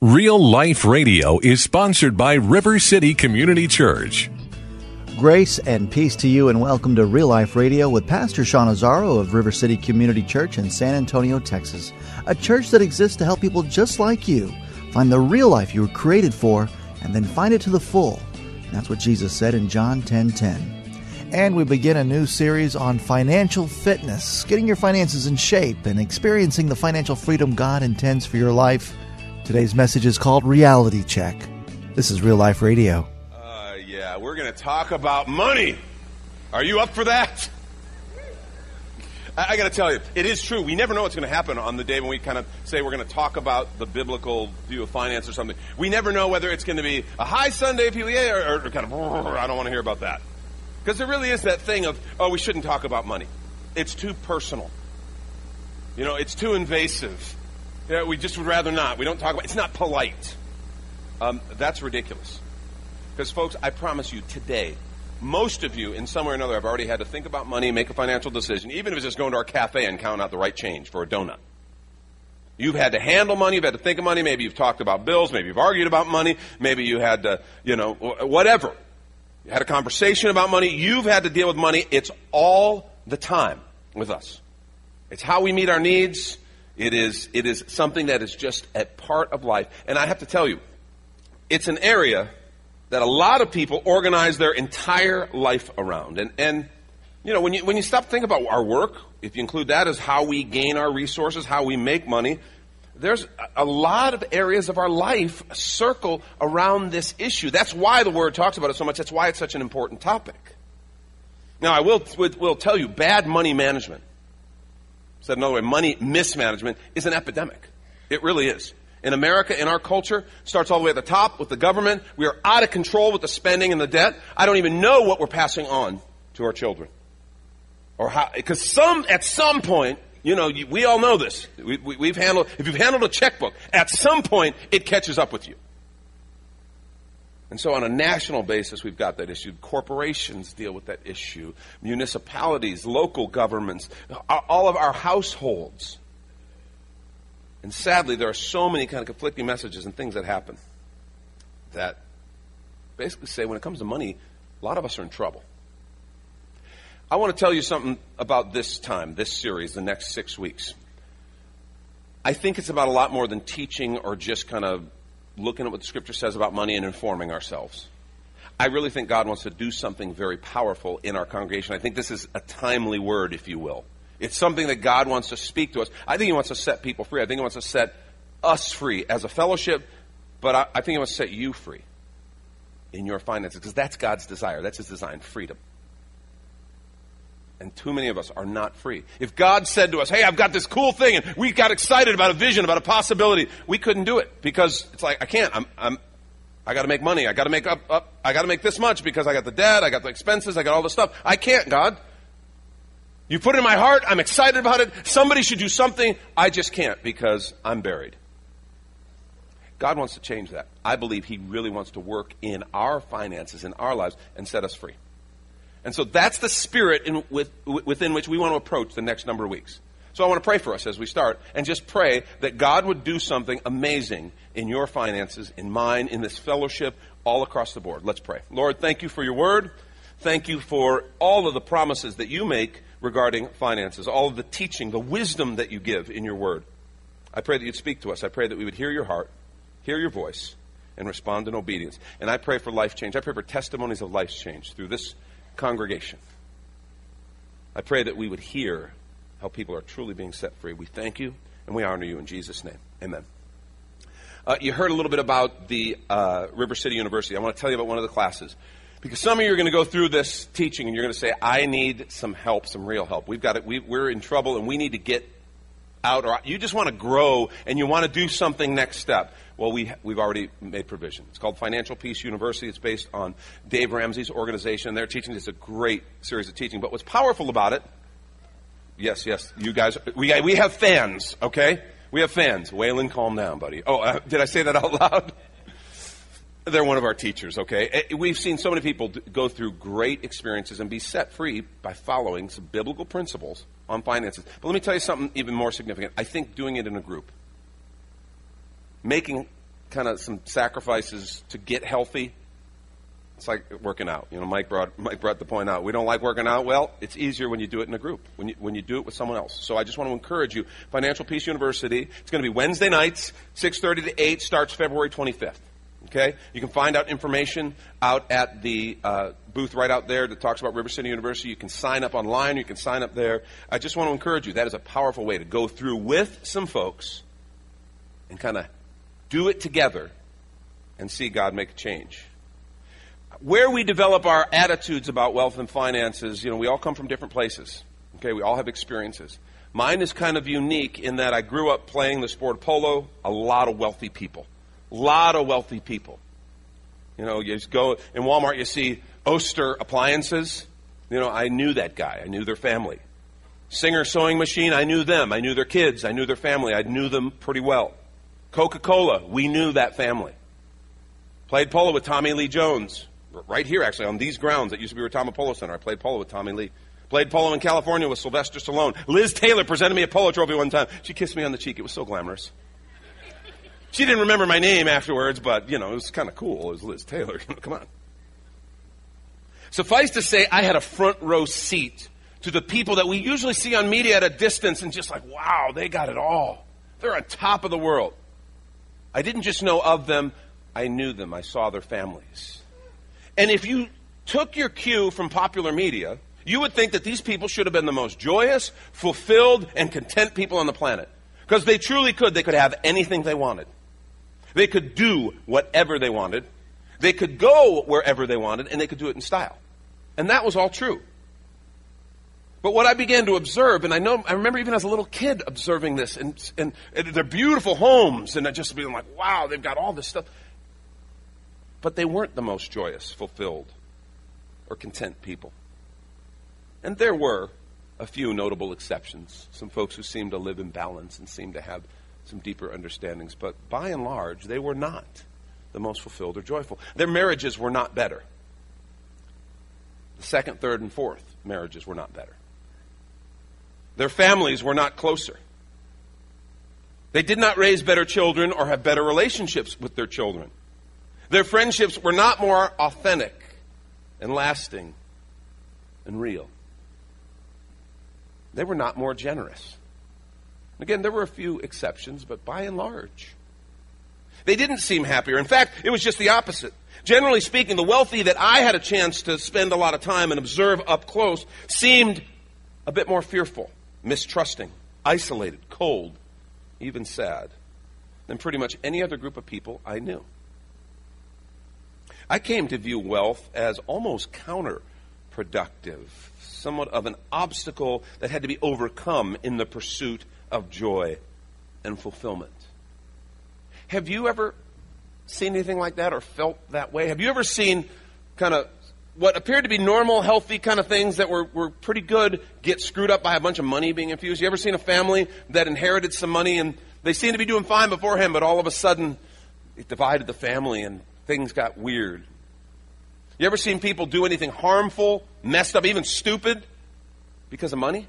Real Life Radio is sponsored by River City Community Church. Grace and peace to you, and welcome to Real Life Radio with Pastor Sean Azzaro of River City Community Church in San Antonio, Texas. A church that exists to help people just like you find the real life you were created for and then find it to the full. And that's what Jesus said in John 10 10. And we begin a new series on financial fitness, getting your finances in shape and experiencing the financial freedom God intends for your life. Today's message is called Reality Check. This is Real Life Radio. Uh, yeah, we're going to talk about money. Are you up for that? I, I got to tell you, it is true. We never know what's going to happen on the day when we kind of say we're going to talk about the biblical view of finance or something. We never know whether it's going to be a high Sunday or, or, or kind of, I don't want to hear about that. Because there really is that thing of, oh, we shouldn't talk about money. It's too personal. You know, it's too invasive. Yeah, we just would rather not. We don't talk about It's not polite. Um, that's ridiculous. Because, folks, I promise you today, most of you, in some way or another, have already had to think about money, make a financial decision, even if it's just going to our cafe and count out the right change for a donut. You've had to handle money, you've had to think of money, maybe you've talked about bills, maybe you've argued about money, maybe you had to, you know, whatever. You had a conversation about money, you've had to deal with money. It's all the time with us. It's how we meet our needs, it is, it is something that is just a part of life. And I have to tell you, it's an area that a lot of people organize their entire life around. And, and you know, when you, when you stop thinking about our work, if you include that as how we gain our resources, how we make money, there's a lot of areas of our life circle around this issue. That's why the Word talks about it so much. That's why it's such an important topic. Now, I will, will tell you, bad money management Said another way, money mismanagement is an epidemic. It really is. In America, in our culture, starts all the way at the top with the government. We are out of control with the spending and the debt. I don't even know what we're passing on to our children. Or how, because some, at some point, you know, we all know this. We, we, we've handled, if you've handled a checkbook, at some point, it catches up with you. And so, on a national basis, we've got that issue. Corporations deal with that issue, municipalities, local governments, all of our households. And sadly, there are so many kind of conflicting messages and things that happen that basically say when it comes to money, a lot of us are in trouble. I want to tell you something about this time, this series, the next six weeks. I think it's about a lot more than teaching or just kind of looking at what the scripture says about money and informing ourselves. I really think God wants to do something very powerful in our congregation. I think this is a timely word, if you will. It's something that God wants to speak to us. I think He wants to set people free. I think He wants to set us free as a fellowship, but I, I think He wants to set you free in your finances because that's God's desire. That's His design freedom. And too many of us are not free. If God said to us, hey, I've got this cool thing, and we got excited about a vision, about a possibility, we couldn't do it because it's like, I can't. I'm, I'm, I got to make money. I got to make up, up. I got to make this much because I got the debt. I got the expenses. I got all the stuff. I can't, God. You put it in my heart. I'm excited about it. Somebody should do something. I just can't because I'm buried. God wants to change that. I believe He really wants to work in our finances, in our lives, and set us free. And so that's the spirit in, with, within which we want to approach the next number of weeks. So I want to pray for us as we start and just pray that God would do something amazing in your finances, in mine, in this fellowship, all across the board. Let's pray. Lord, thank you for your word. Thank you for all of the promises that you make regarding finances, all of the teaching, the wisdom that you give in your word. I pray that you'd speak to us. I pray that we would hear your heart, hear your voice, and respond in obedience. And I pray for life change. I pray for testimonies of life change through this congregation. I pray that we would hear how people are truly being set free. We thank you and we honor you in Jesus' name. Amen. Uh, you heard a little bit about the uh, River City University. I want to tell you about one of the classes. Because some of you are going to go through this teaching and you're going to say, I need some help, some real help. We've got it, we, we're in trouble and we need to get out, or you just want to grow and you want to do something next step. Well, we, we've already made provision. It's called Financial Peace University. It's based on Dave Ramsey's organization. They're teaching. It's a great series of teaching. But what's powerful about it, yes, yes, you guys, we, we have fans, okay? We have fans. Waylon, calm down, buddy. Oh, uh, did I say that out loud? They're one of our teachers, okay? Eh, we've seen so many people go through great experiences and be set free by following some biblical principles on finances. But let me tell you something even more significant. I think doing it in a group, making kind of some sacrifices to get healthy. It's like working out. You know, Mike brought Mike brought the point out. We don't like working out. Well, it's easier when you do it in a group. When you when you do it with someone else. So I just want to encourage you. Financial Peace University. It's going to be Wednesday nights, 6:30 to 8. Starts February 25th. Okay, you can find out information out at the uh, booth right out there that talks about River City University. You can sign up online. You can sign up there. I just want to encourage you. That is a powerful way to go through with some folks and kind of do it together and see God make a change. Where we develop our attitudes about wealth and finances, you know, we all come from different places. Okay, we all have experiences. Mine is kind of unique in that I grew up playing the sport of polo, a lot of wealthy people. A lot of wealthy people. You know, you go in Walmart, you see Oster appliances. You know, I knew that guy. I knew their family. Singer sewing machine, I knew them. I knew their kids. I knew their family. I knew them pretty well. Coca Cola, we knew that family. Played polo with Tommy Lee Jones. Right here, actually, on these grounds that used to be Retama Polo Center. I played polo with Tommy Lee. Played polo in California with Sylvester Stallone. Liz Taylor presented me a polo trophy one time. She kissed me on the cheek. It was so glamorous. She didn't remember my name afterwards, but, you know, it was kind of cool. It was Liz Taylor. Come on. Suffice to say, I had a front row seat to the people that we usually see on media at a distance and just like, wow, they got it all. They're on top of the world. I didn't just know of them, I knew them. I saw their families. And if you took your cue from popular media, you would think that these people should have been the most joyous, fulfilled, and content people on the planet. Because they truly could. They could have anything they wanted. They could do whatever they wanted. They could go wherever they wanted, and they could do it in style. And that was all true. But what I began to observe, and I know, I remember even as a little kid observing this, and, and, and their beautiful homes, and I just being like, wow, they've got all this stuff. But they weren't the most joyous, fulfilled, or content people. And there were a few notable exceptions, some folks who seemed to live in balance and seemed to have some deeper understandings. But by and large, they were not the most fulfilled or joyful. Their marriages were not better. The second, third, and fourth marriages were not better. Their families were not closer. They did not raise better children or have better relationships with their children. Their friendships were not more authentic and lasting and real. They were not more generous. Again, there were a few exceptions, but by and large, they didn't seem happier. In fact, it was just the opposite. Generally speaking, the wealthy that I had a chance to spend a lot of time and observe up close seemed a bit more fearful, mistrusting, isolated, cold, even sad than pretty much any other group of people I knew. I came to view wealth as almost counterproductive, somewhat of an obstacle that had to be overcome in the pursuit of joy and fulfillment. Have you ever seen anything like that or felt that way? Have you ever seen kind of what appeared to be normal, healthy kind of things that were, were pretty good get screwed up by a bunch of money being infused? You ever seen a family that inherited some money and they seemed to be doing fine beforehand, but all of a sudden it divided the family and things got weird? You ever seen people do anything harmful, messed up, even stupid because of money?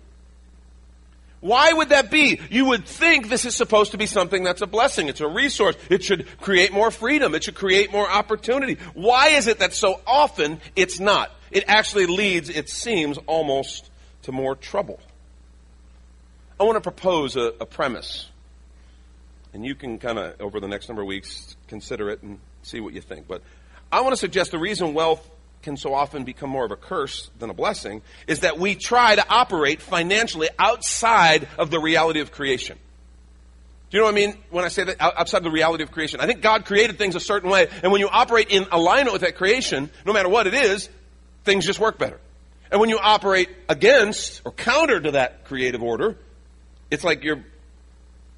Why would that be? You would think this is supposed to be something that's a blessing. It's a resource. It should create more freedom. It should create more opportunity. Why is it that so often it's not? It actually leads, it seems, almost to more trouble. I want to propose a, a premise. And you can kind of, over the next number of weeks, consider it and see what you think. But I want to suggest the reason wealth can so often become more of a curse than a blessing is that we try to operate financially outside of the reality of creation. Do you know what I mean when I say that outside the reality of creation? I think God created things a certain way, and when you operate in alignment with that creation, no matter what it is, things just work better. And when you operate against or counter to that creative order, it's like you're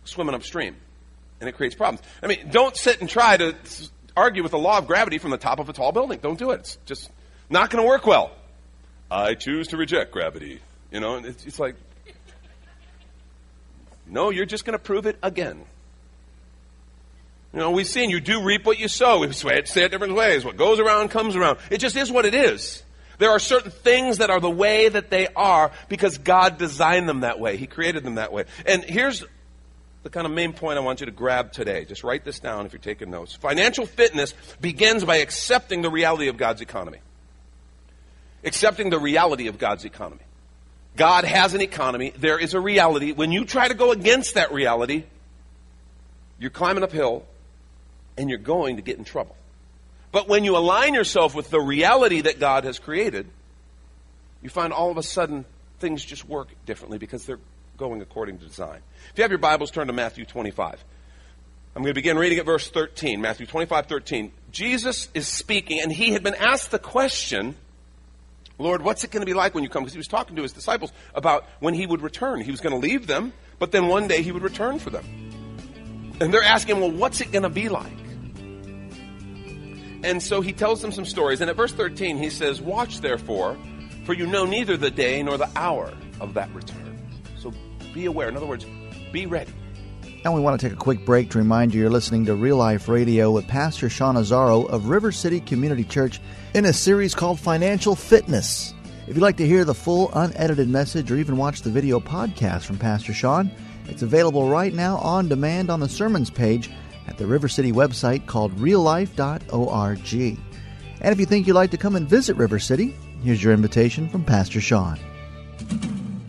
swimming upstream, and it creates problems. I mean, don't sit and try to argue with the law of gravity from the top of a tall building. Don't do it. It's just not going to work well. I choose to reject gravity. You know, it's, it's like, no, you're just going to prove it again. You know, we've seen you do reap what you sow. We say it, say it different ways. What goes around comes around. It just is what it is. There are certain things that are the way that they are because God designed them that way. He created them that way. And here's the kind of main point I want you to grab today. Just write this down if you're taking notes. Financial fitness begins by accepting the reality of God's economy. Accepting the reality of God's economy. God has an economy. There is a reality. When you try to go against that reality, you're climbing uphill and you're going to get in trouble. But when you align yourself with the reality that God has created, you find all of a sudden things just work differently because they're going according to design. If you have your Bibles, turn to Matthew 25. I'm going to begin reading at verse 13, Matthew 25, 13. Jesus is speaking, and he had been asked the question, Lord, what's it going to be like when you come? Because he was talking to his disciples about when he would return. He was going to leave them, but then one day he would return for them. And they're asking, well, what's it going to be like? And so he tells them some stories. And at verse 13, he says, Watch therefore, for you know neither the day nor the hour of that return. Be aware. In other words, be ready. And we want to take a quick break to remind you you're listening to Real Life Radio with Pastor Sean Azzaro of River City Community Church in a series called Financial Fitness. If you'd like to hear the full unedited message or even watch the video podcast from Pastor Sean, it's available right now on demand on the sermons page at the River City website called reallife.org. And if you think you'd like to come and visit River City, here's your invitation from Pastor Sean.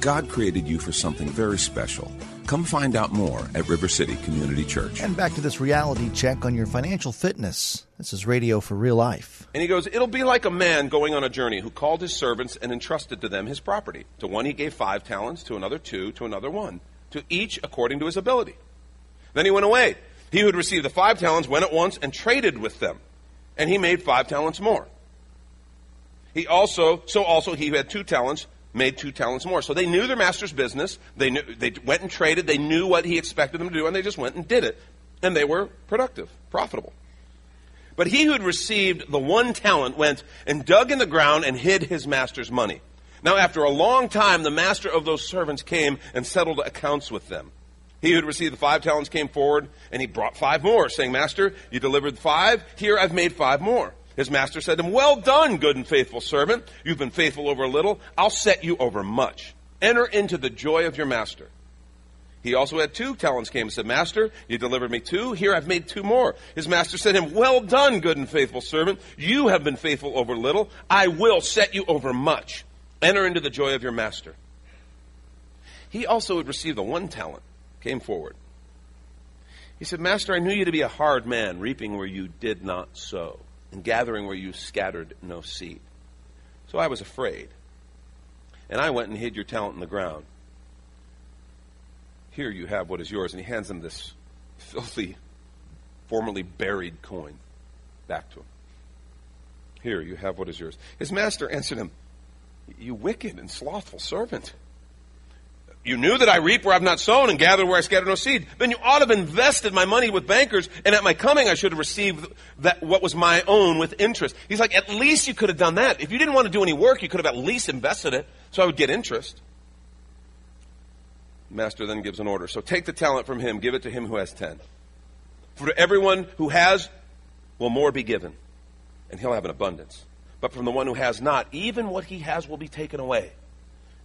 God created you for something very special. Come find out more at River City Community Church. And back to this reality check on your financial fitness. This is radio for real life. And he goes, It'll be like a man going on a journey who called his servants and entrusted to them his property. To one he gave five talents, to another two, to another one, to each according to his ability. Then he went away. He who had received the five talents went at once and traded with them, and he made five talents more. He also, so also he who had two talents made two talents more. So they knew their master's business. They knew, they went and traded. They knew what he expected them to do, and they just went and did it. And they were productive, profitable. But he who had received the one talent went and dug in the ground and hid his master's money. Now, after a long time, the master of those servants came and settled accounts with them. He who had received the five talents came forward, and he brought five more, saying, Master, you delivered five. Here I've made five more. His master said to him, Well done, good and faithful servant. You've been faithful over a little. I'll set you over much. Enter into the joy of your master. He also had two talents came and said, Master, you delivered me two. Here I've made two more. His master said to him, Well done, good and faithful servant. You have been faithful over little. I will set you over much. Enter into the joy of your master. He also had received the one talent, came forward. He said, Master, I knew you to be a hard man, reaping where you did not sow, and gathering where you scattered no seed. So I was afraid. And I went and hid your talent in the ground. Here you have what is yours. And he hands him this filthy, formerly buried coin back to him. Here you have what is yours. His master answered him, You wicked and slothful servant. You knew that I reap where I've not sown and gather where I scatter no seed. Then you ought to have invested my money with bankers, and at my coming I should have received that what was my own with interest. He's like, at least you could have done that. If you didn't want to do any work, you could have at least invested it, so I would get interest. Master then gives an order. So take the talent from him, give it to him who has ten. For to everyone who has, will more be given, and he'll have an abundance. But from the one who has not, even what he has will be taken away.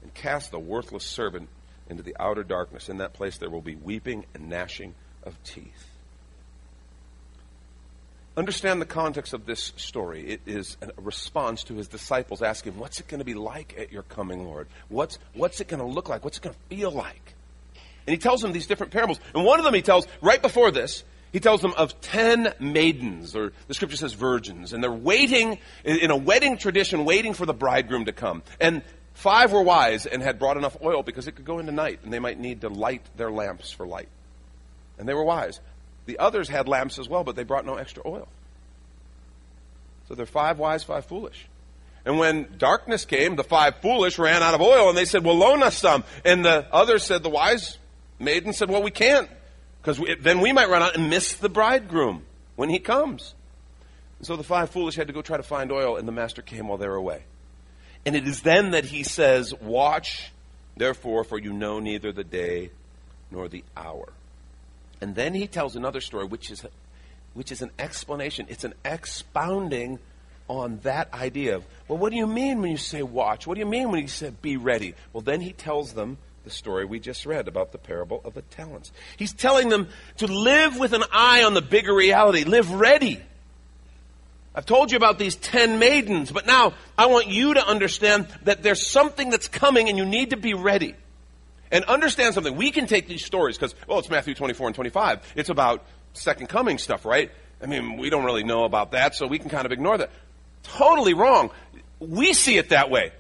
And cast the worthless servant into the outer darkness. In that place there will be weeping and gnashing of teeth. Understand the context of this story. It is a response to his disciples asking, What's it going to be like at your coming, Lord? What's, what's it going to look like? What's it going to feel like? And he tells them these different parables. And one of them he tells, right before this, He tells them of ten maidens, or the scripture says virgins, and they're waiting in a wedding tradition, waiting for the bridegroom to come. And five were wise and had brought enough oil because it could go into night, and they might need to light their lamps for light. And they were wise. The others had lamps as well, but they brought no extra oil. So they're five wise, five foolish. And when darkness came, the five foolish ran out of oil, and they said, Well, loan us some. And the others said, The wise maiden said, Well, we can't because then we might run out and miss the bridegroom when he comes. And so the five foolish had to go try to find oil, and the master came while they were away. And it is then that he says, Watch, therefore, for you know neither the day nor the hour. And then he tells another story, which is, which is an explanation. It's an expounding on that idea of, well, what do you mean when you say watch? What do you mean when you say be ready? Well, then he tells them the story we just read about the parable of the talents. He's telling them to live with an eye on the bigger reality, live ready. I've told you about these ten maidens, but now I want you to understand that there's something that's coming and you need to be ready. And understand something. We can take these stories because, well, it's Matthew 24 and 25. It's about second coming stuff, right? I mean, we don't really know about that, so we can kind of ignore that. Totally wrong. We see it that way.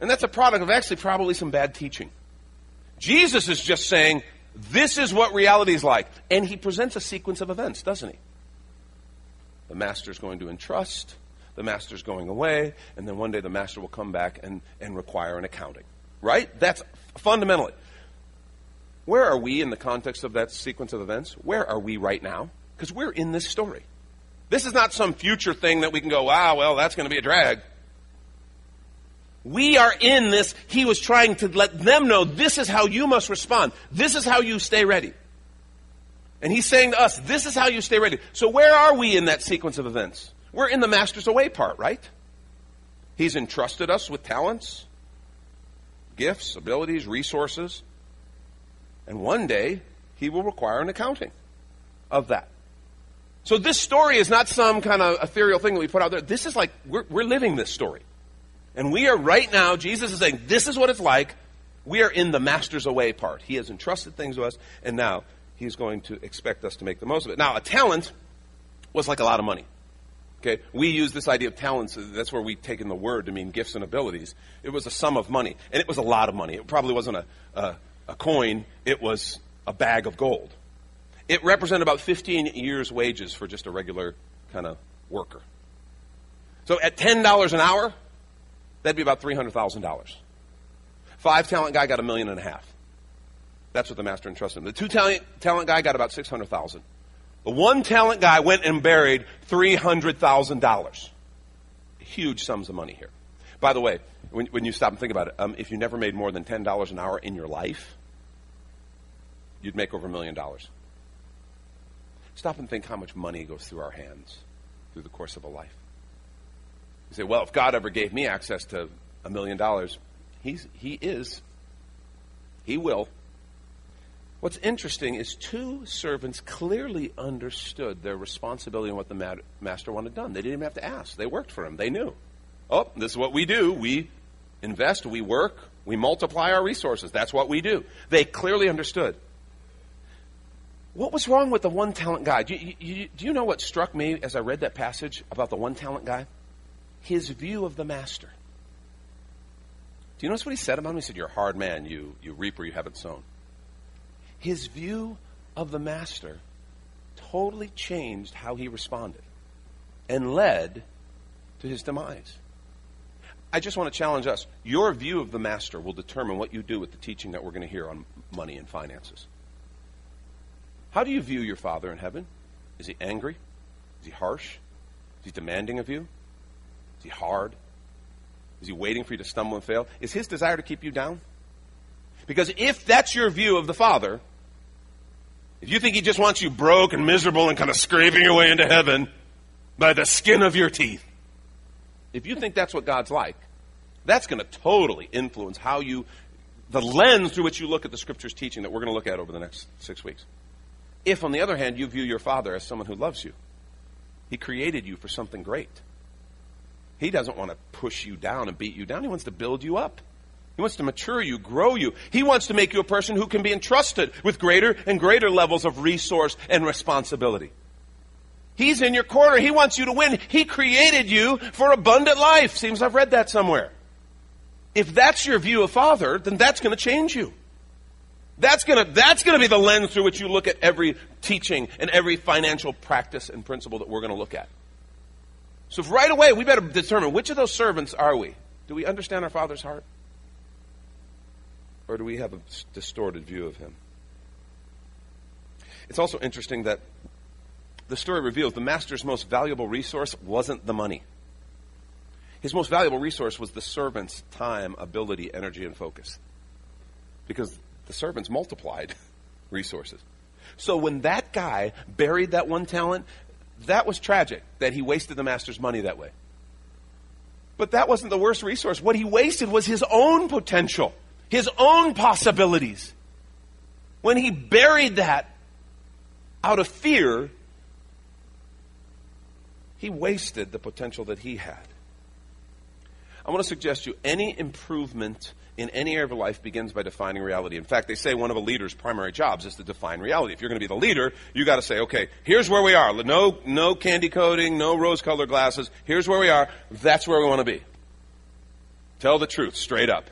And that's a product of actually probably some bad teaching. Jesus is just saying, this is what reality is like. And he presents a sequence of events, doesn't he? The master's going to entrust, the master's going away, and then one day the master will come back and, and require an accounting. Right? That's fundamentally. Where are we in the context of that sequence of events? Where are we right now? Because we're in this story. This is not some future thing that we can go, wow, well, that's going to be a drag. We are in this. He was trying to let them know this is how you must respond. This is how you stay ready. And he's saying to us, this is how you stay ready. So where are we in that sequence of events? We're in the master's away part, right? He's entrusted us with talents, gifts, abilities, resources. And one day, he will require an accounting of that. So this story is not some kind of ethereal thing that we put out there. This is like, we're, we're living this story. And we are right now, Jesus is saying, this is what it's like. We are in the master's away part. He has entrusted things to us, and now he's going to expect us to make the most of it. Now, a talent was like a lot of money. Okay, we use this idea of talents. That's where we've taken the word to mean gifts and abilities. It was a sum of money, and it was a lot of money. It probably wasn't a, a, a coin. It was a bag of gold. It represented about 15 years' wages for just a regular kind of worker. So at $10 an hour, That'd be about $300,000. Five talent guy got a million and a half. That's what the master entrusted him. The two talent, talent guy got about 600,000. The one talent guy went and buried $300,000. Huge sums of money here. By the way, when, when you stop and think about it, um, if you never made more than $10 an hour in your life, you'd make over a million dollars. Stop and think how much money goes through our hands through the course of a life. You say, well, if God ever gave me access to a million dollars, he is. He will. What's interesting is two servants clearly understood their responsibility and what the master wanted done. They didn't even have to ask. They worked for him. They knew. Oh, this is what we do. We invest, we work, we multiply our resources. That's what we do. They clearly understood. What was wrong with the one talent guy? Do you, you, do you know what struck me as I read that passage about the one talent guy? his view of the master. Do you notice what he said about him? He said, You're a hard man. You, you reap where you haven't sown. His view of the master totally changed how he responded and led to his demise. I just want to challenge us. Your view of the master will determine what you do with the teaching that we're going to hear on money and finances. How do you view your Father in heaven? Is he angry? Is he harsh? Is he demanding of you? Is he hard? Is he waiting for you to stumble and fail? Is his desire to keep you down? Because if that's your view of the Father, if you think he just wants you broke and miserable and kind of scraping your way into heaven by the skin of your teeth, if you think that's what God's like, that's going to totally influence how you, the lens through which you look at the Scripture's teaching that we're going to look at over the next six weeks. If, on the other hand, you view your Father as someone who loves you, He created you for something great. He doesn't want to push you down and beat you down. He wants to build you up. He wants to mature you, grow you. He wants to make you a person who can be entrusted with greater and greater levels of resource and responsibility. He's in your corner. He wants you to win. He created you for abundant life. Seems I've read that somewhere. If that's your view of Father, then that's going to change you. That's going to that's going to be the lens through which you look at every teaching and every financial practice and principle that we're going to look at. So right away, we better determine which of those servants are we? Do we understand our Father's heart? Or do we have a distorted view of him? It's also interesting that the story reveals the master's most valuable resource wasn't the money. His most valuable resource was the servant's time, ability, energy, and focus. Because the servants multiplied resources. So when that guy buried that one talent, that was tragic that he wasted the master's money that way. But that wasn't the worst resource. What he wasted was his own potential, his own possibilities. When he buried that out of fear, he wasted the potential that he had. I want to suggest to you any improvement in any area of life begins by defining reality. In fact, they say one of a leader's primary jobs is to define reality. If you're going to be the leader, you got to say, okay, here's where we are. No, no candy coating, no rose-colored glasses. Here's where we are. That's where we want to be. Tell the truth straight up.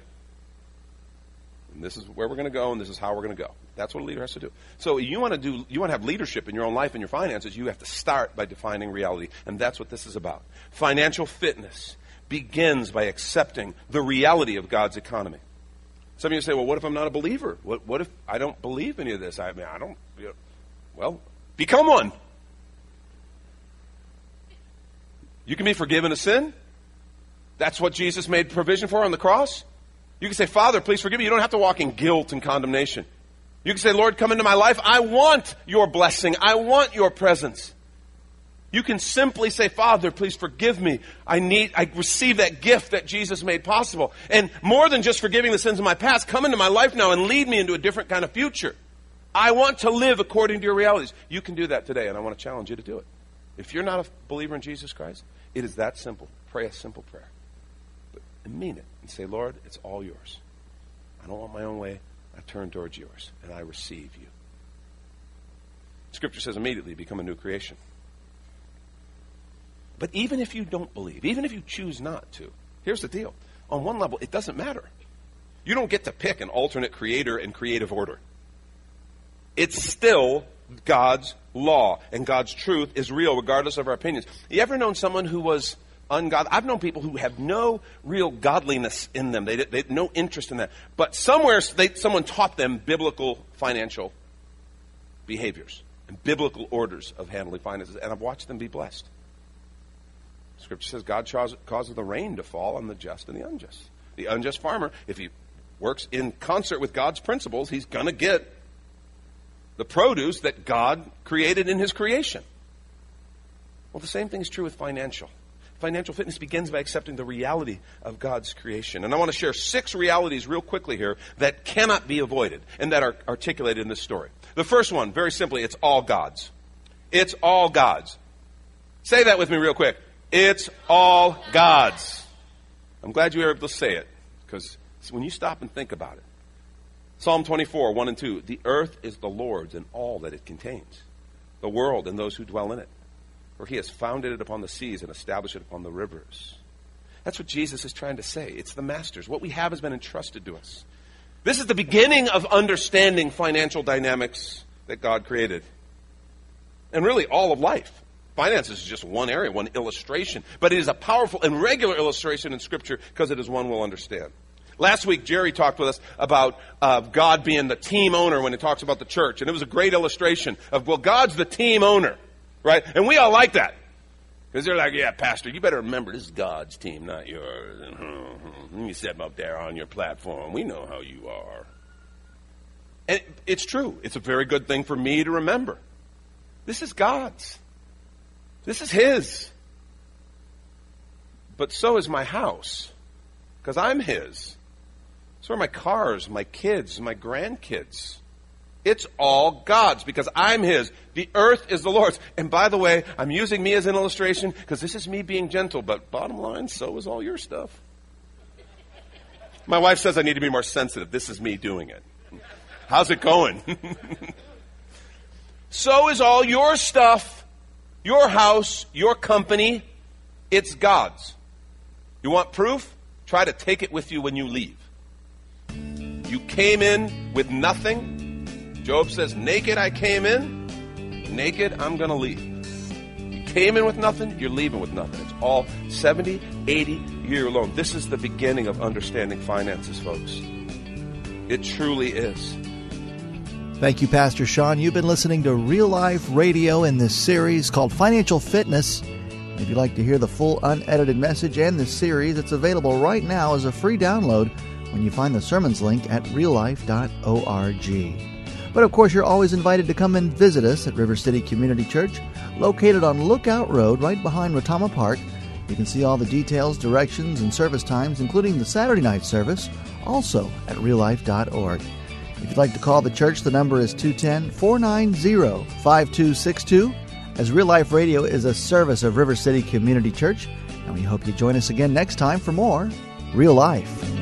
This is where we're going to go, and this is how we're going to go. That's what a leader has to do. So you want to do, you want to have leadership in your own life and your finances. You have to start by defining reality, and that's what this is about. Financial fitness begins by accepting the reality of God's economy. Some of you say, "Well, what if I'm not a believer? What, what if I don't believe any of this? I mean, I don't." You know, well, become one. You can be forgiven of sin. That's what Jesus made provision for on the cross. You can say, Father, please forgive me. You don't have to walk in guilt and condemnation. You can say, Lord, come into my life. I want your blessing. I want your presence. You can simply say, Father, please forgive me. I need, I receive that gift that Jesus made possible. And more than just forgiving the sins of my past, come into my life now and lead me into a different kind of future. I want to live according to your realities. You can do that today, and I want to challenge you to do it. If you're not a believer in Jesus Christ, it is that simple. Pray a simple prayer. But mean it and say, Lord, it's all yours. I don't want my own way. I turn towards yours and I receive you. Scripture says immediately become a new creation. But even if you don't believe, even if you choose not to, here's the deal. On one level, it doesn't matter. You don't get to pick an alternate creator and creative order. It's still God's law, and God's truth is real regardless of our opinions. You ever known someone who was ungodly. I've known people who have no real godliness in them. They, they no interest in that. But somewhere they, someone taught them biblical financial behaviors and biblical orders of handling finances, and I've watched them be blessed. Scripture says God causes the rain to fall on the just and the unjust. The unjust farmer, if he works in concert with God's principles, he's going to get the produce that God created in his creation. Well, the same thing is true with financial. Financial fitness begins by accepting the reality of God's creation. And I want to share six realities real quickly here that cannot be avoided and that are articulated in this story. The first one, very simply, it's all God's. It's all God's. Say that with me real quick. It's all God's. I'm glad you were able to say it because when you stop and think about it, Psalm 24, 1 and 2, the earth is the Lord's and all that it contains, the world and those who dwell in it for he has founded it upon the seas and established it upon the rivers. That's what Jesus is trying to say. It's the masters. What we have has been entrusted to us. This is the beginning of understanding financial dynamics that God created. And really, all of life. Finances is just one area, one illustration. But it is a powerful and regular illustration in Scripture because it is one we'll understand. Last week, Jerry talked with us about uh, God being the team owner when he talks about the church. And it was a great illustration of, well, God's the team owner right? And we all like that. Because they're like, yeah, Pastor, you better remember this is God's team, not yours. You them up there on your platform. We know how you are. And it's true. It's a very good thing for me to remember. This is God's. This is His. But so is my house. Because I'm His. So are my cars, my kids, my grandkids. It's all God's because I'm His. The earth is the Lord's. And by the way, I'm using me as an illustration because this is me being gentle, but bottom line, so is all your stuff. My wife says I need to be more sensitive. This is me doing it. How's it going? so is all your stuff. your house, your company, it's God's. You want proof? Try to take it with you when you leave. You came in with nothing. Job says, Naked I came in, naked I'm going to leave. You came in with nothing, you're leaving with nothing. It's all 70, 80 year loan. This is the beginning of understanding finances, folks. It truly is. Thank you, Pastor Sean. You've been listening to Real Life Radio in this series called Financial Fitness. If you'd like to hear the full unedited message and this series, it's available right now as a free download when you find the sermons link at reallife.org. But of course, you're always invited to come and visit us at River City Community Church, located on Lookout Road right behind Retama Park. You can see all the details, directions, and service times, including the Saturday night service, also at reallife.org. If you'd like to call the church, the number is 210 490 5262. As Real Life Radio is a service of River City Community Church, and we hope you join us again next time for more Real Life.